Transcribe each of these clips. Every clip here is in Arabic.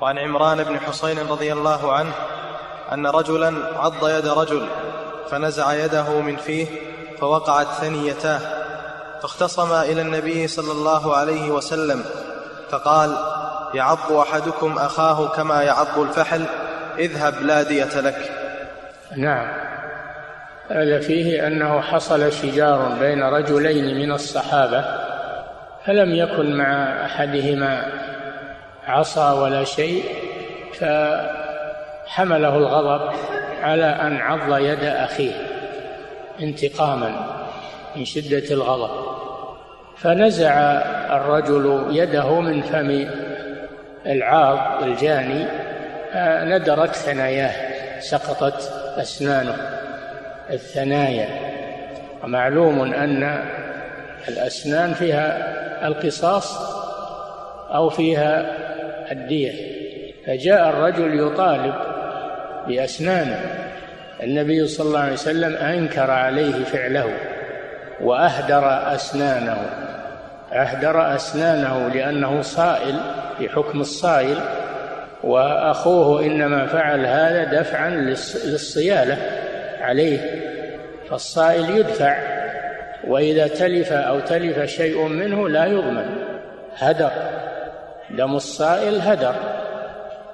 وعن عمران بن حسين رضي الله عنه أن رجلا عض يد رجل فنزع يده من فيه فوقعت ثنيتاه فاختصما إلى النبي صلى الله عليه وسلم فقال يعض أحدكم أخاه كما يعض الفحل اذهب لا دية لك. نعم. هذا فيه أنه حصل شجار بين رجلين من الصحابة فلم يكن مع أحدهما عصا ولا شيء فحمله الغضب على أن عض يد أخيه انتقاما من شدة الغضب. فنزع الرجل يده من فم العاض الجاني ندرت ثناياه سقطت اسنانه الثنايا. ومعلوم أن الأسنان فيها القصاص أو فيها الدية. فجاء الرجل يطالب باسنانه النبي صلى الله عليه وسلم أنكر عليه فعله وأهدر أسنانه. أهدر أسنانه لأنه صائل في حكم الصائل وأخوه إنما فعل هذا دفعا للصيالة عليه. فالصائل يدفع وإذا تلف أو تلف شيء منه لا يضمن. هدر. دم الصائل هدر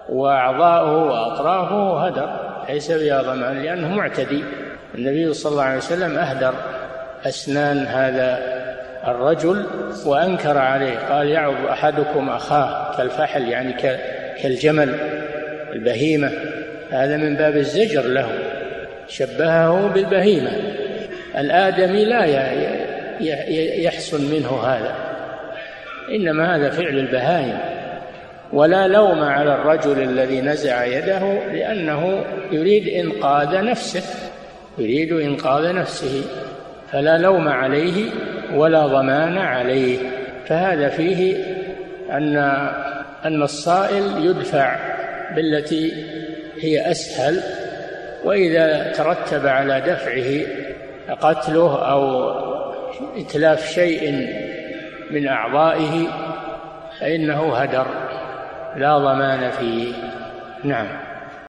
وأعضاؤه وأطرافه هدر. ليس بها ضمان لأنه معتدي. النبي صلى الله عليه وسلم أهدر أسنان هذا الرجل وأنكر عليه. قال يعض أحدكم أخاه كالفحل يعني كالجمل البهيمة. هذا من باب الزجر له. شبهه بالبهيمة. الآدمي لا يحصل منه هذا. إنما هذا فعل البهائم. ولا لوم على الرجل الذي نزع يده لأنه يريد إنقاذ نفسه يريد إنقاذ نفسه. فلا لوم عليه ولا ضمان عليه. فهذا فيه أن أن الصائل يدفع بالتي هي أسهل وإذا ترتب على دفعه قتله أو إتلاف شيء من أعضائه فإنه هدر لا ضمان فيه. نعم.